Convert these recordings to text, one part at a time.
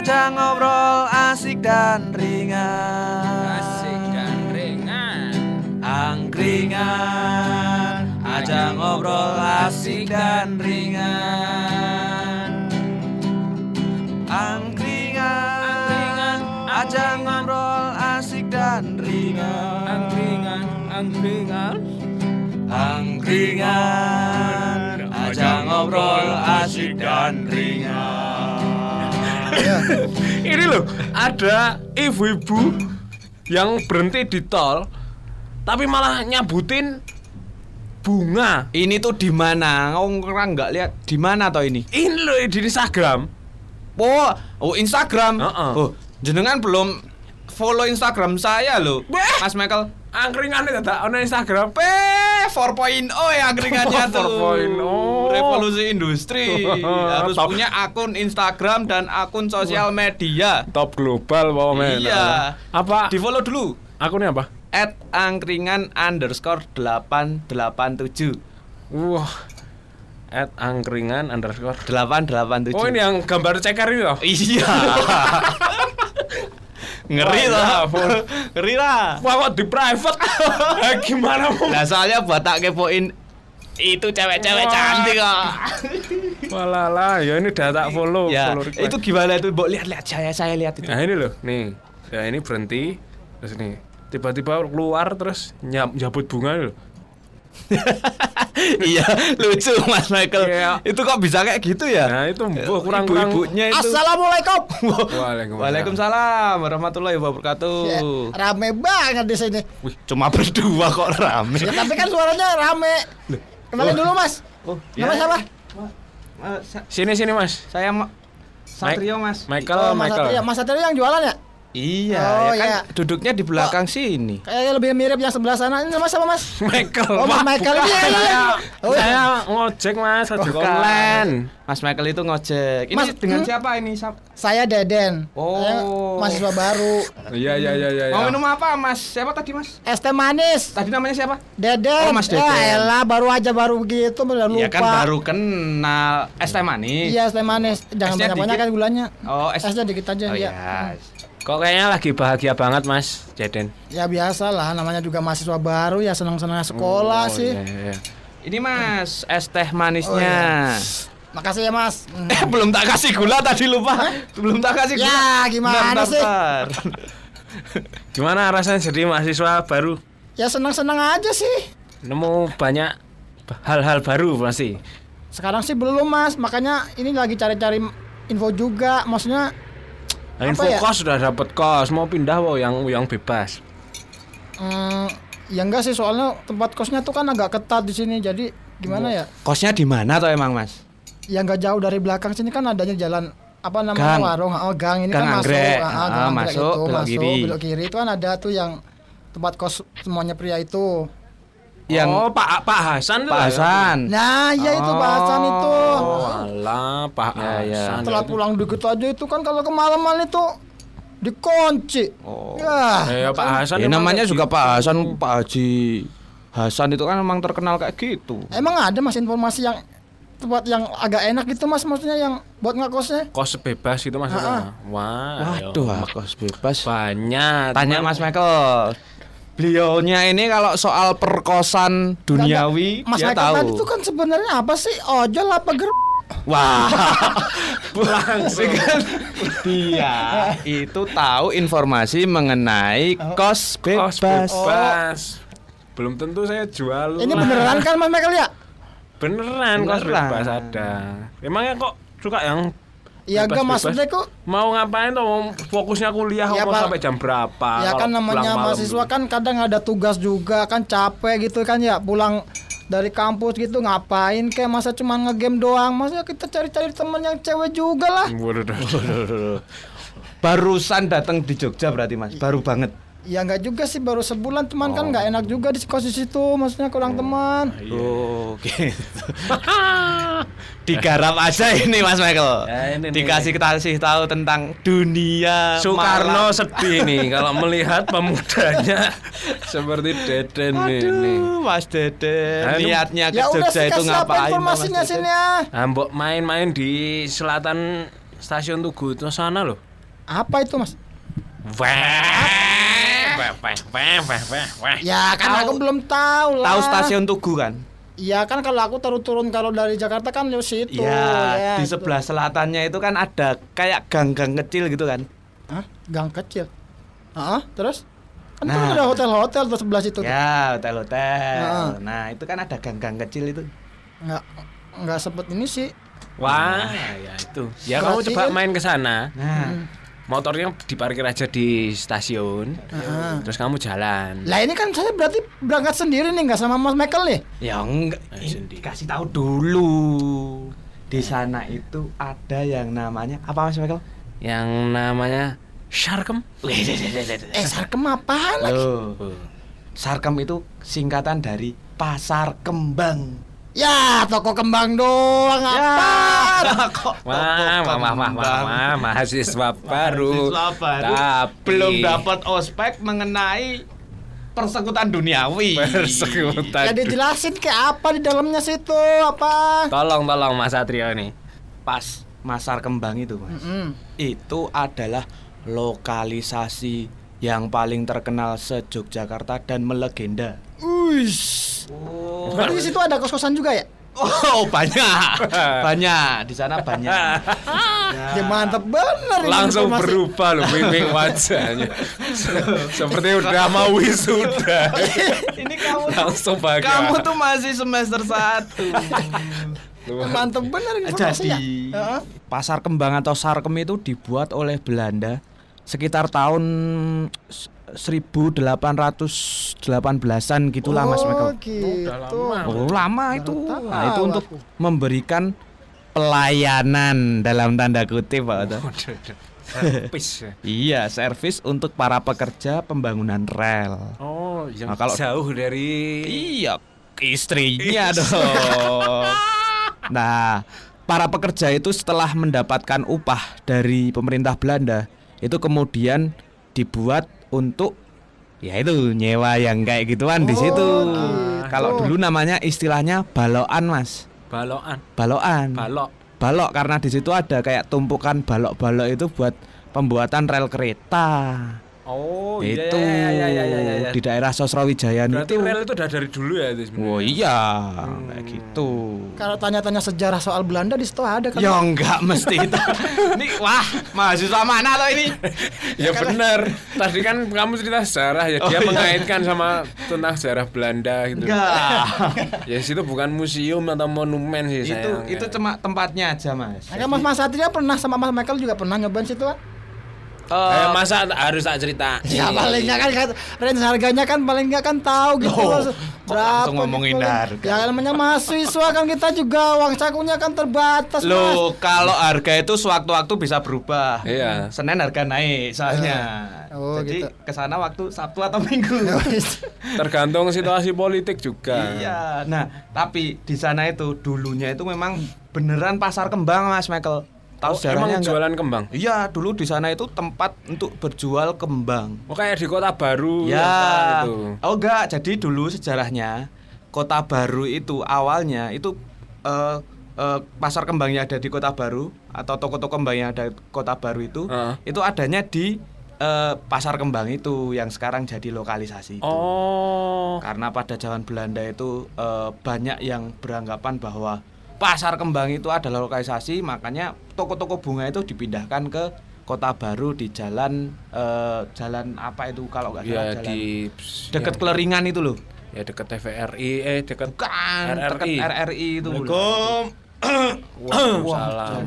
Ajang ngobrol asik dan ringan. Asik dan ringan. Angkringan Ajang ngobrol asik dan ringan. Angkringan Ajang ngobrol asik dan ringan. Angkringan Angkringan Angkringan Ajang ngobrol asik dan ringan Ini loh Ada ibu-ibu Yang berhenti di tol Tapi malah nyabutin Bunga Ini tuh di mana? Orang nggak lihat di mana toh ini? Ini loh di Instagram Oh, oh Instagram. Heeh. Oh, jenengan belum follow Instagram saya loh. Mas Michael. Angkringan itu tak ada Instagram P 4.0 ya angkringannya tuh. 4.0. Revolusi industri. Harus Top. punya akun Instagram dan akun sosial media. Top global wow men Iya. Apa? Di follow dulu. Akunnya apa? At angkringan underscore 887 Wah. At angkringan underscore 887 Oh ini yang gambar ceker loh Iya Ngeri lah. Ngeri lah Wah kok di private Eh, Gimana mau Lah soalnya buat tak kepoin itu cewek-cewek cantik kok. Lah ya ini udah tak follow ya, follow request. itu gimana itu? Mbok lihat-lihat saya saya lihat itu. Nah ini loh nih Ya ini berhenti Terus nih Tiba-tiba keluar terus nyam, nyabut bunga loh iya, lucu Mas Michael. Iya. Itu kok bisa kayak gitu ya? Nah itu mbok kurang-kurang Ibu-ibunya itu. Assalamualaikum. Waalaikumsalam. Waalaikumsalam warahmatullahi wabarakatuh. Ya, rame banget di sini. Wih, cuma berdua kok rame. Ya, tapi kan suaranya rame. Kenalin dulu Mas. Oh, Nama siapa? Sini sini mas Saya Ma- Satrio Mas. Michael Oh, Mas Michael Satria. Mas Satria yang jualan ya? Iya, Oh, ya kan iya. duduknya di belakang sini. Kayaknya lebih mirip yang sebelah sana. Ini nama siapa Mas? Michael Oh, Mas Michael. Iya, iya, iya. Saya- Oh, iya. Saya ngojek mas Ojek online Mas Michael itu ngojek. Ini Mas, dengan hmm? siapa ini? Saya Deden. Oh. Saya mahasiswa baru. Iya iya iya iya Mau iya. minum apa, Mas? Siapa tadi, Mas? Es teh manis. Tadi namanya siapa? Deden. Oh, Mas Deden. Ya elah, baru aja baru begitu udah lupa. Iya kan baru kenal es teh manis. Iya, es teh manis. Jangan banyak-banyak kan gulanya. Oh, es. Esnya dikit aja Oh ya. iya. Kok kayaknya lagi bahagia banget mas Jaden Ya biasa lah, namanya juga mahasiswa baru ya senang-senang sekolah Oh, sih. iya, iya. Ini Mas, es teh Oh, manisnya. Makasih ya Mas. Eh, belum tak kasih gula tadi lupa. Belum tak kasih gula. Ya, gimana Bentar, sih? bentar. Gimana rasanya jadi mahasiswa baru Ya senang-senang aja sih. Nemu banyak hal-hal baru pasti Sekarang sih belum Mas, makanya ini lagi cari-cari info juga. Maksudnya info Apa ya? kos sudah dapat kos mau pindah wow yang yang bebas hmm, ya enggak sih soalnya tempat kosnya tuh kan agak ketat di sini. Jadi gimana ya? Kosnya di mana toh emang, Mas? Ya enggak jauh dari belakang sini kan adanya jalan apa namanya Gang. warung oh gang ini Gang kan masuk anggrek. ah, Ah, gang masuk, itu belok masuk kiri. belok kiri itu kan ada tuh yang tempat kos semuanya pria itu Yang oh Pak Pak Hasan Pak ya? Hasan. nah iya itu bahasan itu oh alah Pak Ya, ya. Hasan setelah pulang dikit aja itu kan kalau kemalaman itu dikunci Oh. ya Eh, ya, Pak Hasan Ya emang namanya kayak juga gitu. Pak Hasan, Pak Haji Hasan itu kan memang terkenal kayak gitu. emang ada mas informasi yang tempat yang agak enak gitu mas maksudnya yang buat ngekosnya kos bebas gitu maksudnya wah Waduh, ayo. kos bebas. banyak Tanya Mas Michael. Beliaunya ini kalau soal perkosan duniawi mas dia Michael tahu. tadi itu kan sebenarnya apa sih? Ojol apa ger Wah, langsung. Kan dia itu tahu informasi mengenai kos kos bebas. bebas. Belum tentu saya jual. Ini beneran kan mas Michael ya? Beneran kos Beneran. bebas ada. Emangnya kok suka yang ya enggak maksudnya kok mau ngapain tuh mau fokusnya kuliah Ya, mau Pak. sampai jam berapa? Ya kan namanya mahasiswa kan kadang ada tugas juga kan capek gitu kan ya. Pulang dari kampus gitu ngapain kayak masa cuma ngegame doang? Masa kita cari-cari temen yang cewek juga lah. Waduh, waduh. Barusan datang di Jogja berarti Mas, baru banget. Ya nggak juga sih baru sebulan cuman Oh. kan nggak enak juga di kos di situ maksudnya kurang teman Oh, gitu. Digarap aja ini Mas Michael. Ya, ini. Dikasih kasih tahu tentang dunia Soekarno malam. sedih nih kalau melihat pemudanya seperti Deden ini. Aduh, Mas Dede, Anu, niatnya ke ya Jogja sih itu ngapain? informasinya sini ya Nah, mbok main-main di selatan stasiun Tugu itu sana loh. Apa itu mas? Wah, Ya kan aku belum tahu lah. Tahu stasiun Tugu kan? Iya kan kalau aku turun-turun kalau dari Jakarta kan lewat situ. Ya, di itu. sebelah selatannya itu kan ada kayak gang-gang kecil gitu kan. Hah? Gang kecil. Ah, terus? Kan Nah. tuh ada hotel-hotel tuh sebelah situ. Ya, hotel-hotel. Heeh. Nah, itu kan ada gang-gang kecil itu. Nggak nggak sempet ini sih. Wah, ya itu. Ya kamu coba kan- main ke sana. Nah, Motornya diparkir aja di stasiun. Heeh. Terus kamu jalan. Lah ini kan saya berarti berangkat sendiri nih nggak sama Mas Michael nih. ya enggak, sendiri. dikasih tahu dulu. Di sana itu ada yang namanya apa Mas Michael? Yang namanya Sharkem. Eh Sarkem apaan lagi? Sarkem itu singkatan dari Pasar Kembang. Ya toko kembang doang Ya, apa? toko wah, wah, wah, wah, kembang? wah, mahasiswa baru. Mahasiswa baru Tapi belum dapat ospek mengenai persekutan duniawi. persekutan. Ya dijelasin kayak apa di dalamnya situ apa? Tolong, tolong Mas Satrio nih. Pas Masar Kembang itu, Mas. Mm-mm. Itu adalah lokalisasi yang paling terkenal se-Yogyakarta dan melegenda. Uish. Oh, Berarti di situ ada kos-kosan juga ya? oh banyak. banyak, di sana banyak. Ya mantap bener ini Langsung informasi. berubah loh mimik wajahnya. Seperti udah mau wisuda. Ini kamu Langsung bahagia. kamu tuh masih semester 1. Mantap bener informasinya. Jadi Heeh. pasar kembang atau sarkem itu dibuat oleh Belanda sekitar tahun 1818-an gitulah Mas Oh, Michael. gitu. Oh, lama itu. tahu Nah, itu untuk aku. memberikan pelayanan dalam tanda kutip Pak Oto. Servis. ya. Iya, servis untuk para pekerja pembangunan rel. Oh, yang Nah, kalau- jauh dari Iya, istrinya dong. Nah, para pekerja itu setelah mendapatkan upah dari pemerintah Belanda, itu kemudian dibuat untuk ya itu nyewa yang kayak gituan di Oh, situ. gitu. Kalau dulu namanya istilahnya balokan, Mas. balokan. Balokan. Balok. Balok karena di situ ada kayak tumpukan balok-balok itu buat pembuatan rel kereta. Oh, iya, itu iya, iya, iya, iya, iya. di daerah Sosrawijayan Berarti itu. rel itu udah dari dulu ya itu sebenarnya. Oh iya, kayak gitu. Kalau tanya-tanya sejarah soal Belanda di situ ada kan? Ya enggak mesti itu. ini wah, mahasiswa mana lo ini? Ya benar. Tadi kan kamu cerita sejarah ya dia Oh, iya. mengaitkan sama tentang sejarah Belanda gitu. Enggak. Ya situ bukan museum atau monumen sih itu sayang. itu cuma tempatnya aja, Mas. Nah, kan Mas Mas Satria pernah sama Mas Michael juga pernah nyobain situ kan? Eh, Eh, masa harus tak cerita? Ya paling nggak kan, range harganya kan paling nggak kan tahu gitu loh. kok langsung ngomongin gitu. harga? Ya namanya mahasiswa kan kita juga uang sakunya kan terbatas mas. Loh, kalau harga itu sewaktu-waktu bisa berubah. Iya. Senin harga naik soalnya. Oh, Jadi gitu. ke sana waktu Sabtu atau Minggu. Tergantung situasi politik juga. Iya. Nah, tapi di sana itu dulunya itu memang beneran pasar kembang, Mas Michael. Tahu Oh, sejarahnya emang nggak? jualan kembang? Iya, dulu di sana itu tempat untuk berjual kembang. Oh kayak di kota baru apa Ya. gitu. Oh enggak, jadi dulu sejarahnya Kota Baru itu awalnya itu eh, eh, pasar kembang yang ada di Kota Baru atau toko-toko kembang yang ada di Kota Baru itu Heeh. itu adanya di eh, pasar kembang itu yang sekarang jadi lokalisasi. itu. Oh. Karena pada zaman Belanda itu eh, banyak yang beranggapan bahwa pasar kembang itu adalah lokalisasi, makanya toko-toko bunga itu dipindahkan ke Kota Baru di jalan eh, jalan apa itu kalau nggak salah Ya jalan di dekat ya, keleringan itu loh. ya dekat TVRI eh dekat Bukan, RRI. dekat RRI itu. Assalamualaikum. Waalaikumsalam.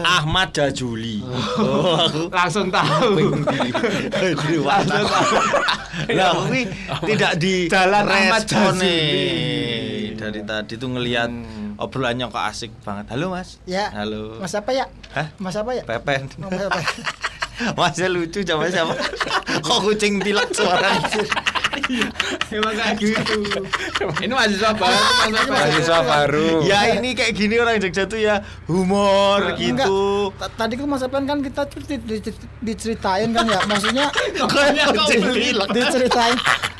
Ahmad Jajuli. Oh, aku Langsung tahu. Langsung tahu. Lah, tidak di Jalan Ahmad respon Jazuli. nih. Dari tadi tuh ngelihat Hmm. obrolannya kok asik banget. Halo, Mas. Ya. Halo. Mas apa ya? Hah? Mas apa ya? Pepen. Oh, Mas apa? Masnya lucu sama siapa? Kok kucing pilek suaranya? Emang kayak gitu. Ini mahasiswa baru, Mahasiswa baru. ya ini kayak gini orang Jogja tuh ya humor gitu. Ta- Tadi kan Mas Epen kan kita tuh di- di- di- diceritain kan ya, maksudnya pilek. diceritain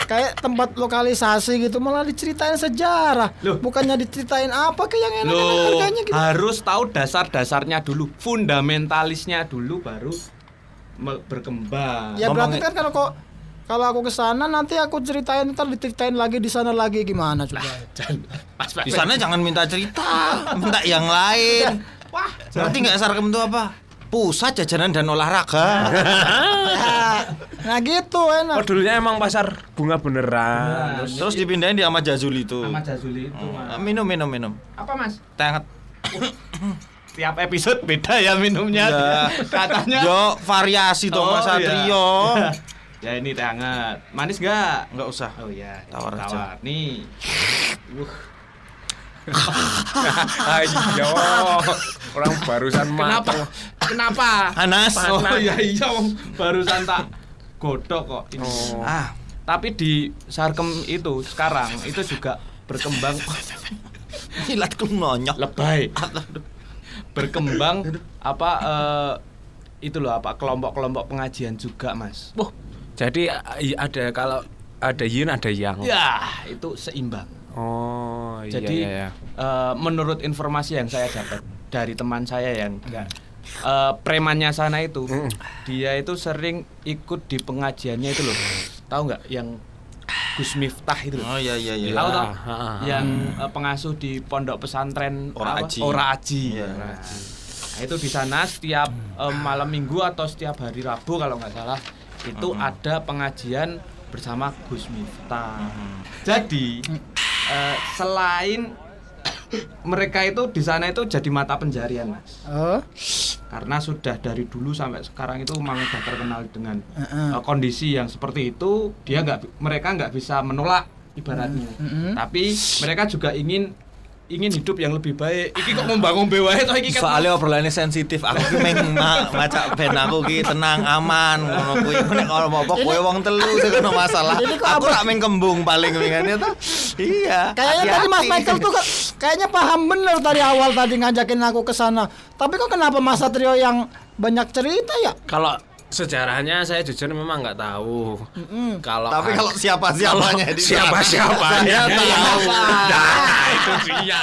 kayak tempat lokalisasi gitu malah diceritain sejarah Loh. bukannya diceritain apa kayak yang enak-enak Loh, harganya gitu harus tahu dasar-dasarnya dulu, fundamentalisnya dulu baru berkembang. Ya berarti Ngomongin- kan kalau kok kalau aku ke sana nanti aku ceritain ntar diceritain lagi di sana lagi gimana coba. Di sana jangan minta cerita, minta yang lain. Wah, berarti nggak sarkem itu apa? Pusat jajanan dan olahraga. Nah gitu enak. Oh dulunya emang pasar bunga beneran. Terus Terus dipindahin di Ahmad Jazuli itu. Sama Jazuli itu. Mas. Minum, minum, minum. Apa Mas? Teh hangat. Tiap episode beda ya minumnya. Ya. Katanya. Yo, variasi toh Mas Oh, iya. Satrio. ya ini teh hangat. Manis gak? Enggak usah. Oh iya, Tawar aja. Nih. ayo orang barusan Kenapa? matang. Kenapa? Panas. Oh iya iya Wong. barusan tak godok kok ini. Oh. Ah, Tapi di Sarkem itu sekarang itu juga berkembang jilatku nonyok. lebay. berkembang apa eh, itu loh apa kelompok-kelompok pengajian juga, Mas. Wah, jadi i- ada kalau ada yin ada yang. Ya, itu seimbang. Oh, iya Jadi iya, iya. eh, menurut informasi yang saya dapat dari teman saya yang eh, premannya sana itu, Mm. dia itu sering ikut di pengajiannya itu loh. Tahu nggak yang Gus Miftah itu loh. Oh iya iya iya. Tahu toh? Ah, ah, ah. Yang eh, pengasuh di pondok pesantren Ora apa? Aji. Ora Aji. Ora Aji. Nah, itu di sana setiap eh, malam minggu atau setiap hari Rabu kalau nggak salah itu ada pengajian bersama Gus Miftah. Jadi eh, selain mereka itu di sana itu jadi mata pencarian mas Oh, karena sudah dari dulu sampai sekarang itu memang sudah terkenal dengan Heeh. eh, kondisi yang seperti itu dia nggak mereka nggak bisa menolak ibaratnya Mm-mm. tapi mereka juga ingin ingin hidup yang lebih baik iki kok membangun wae toh iki kan Soalnya obrolannya sensitif, aku ki meng ma- maca ben aku ki tenang aman ngono kuwi. Nek kalau mau apa kowe wong telu sing ono masalah. Aku tak meng kembung paling mingane tuh. Iya. kayaknya tadi Mas. Michael tuh kok- kayaknya paham bener dari awal tadi ngajakin aku ke sana. Tapi kok kenapa Mas Satrio yang banyak cerita ya? Kalau sejarahnya saya jujur memang nggak tahu. Mm-mm. Kalau Tapi kalau siapa-siapanya di siapa siapanya tahu. Nah, itu dia.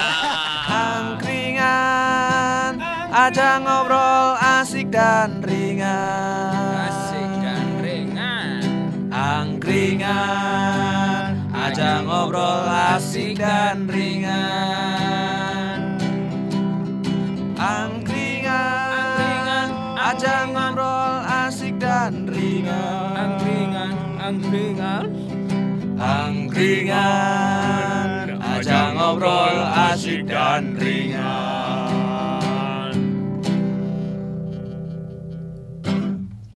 Angkringan Ajak ngobrol asik dan ringan Asik dan ringan. Angkringan Ajak ngobrol asik dan ringan Angkringan, angkringan. Ajak ngobrol asik dan ringan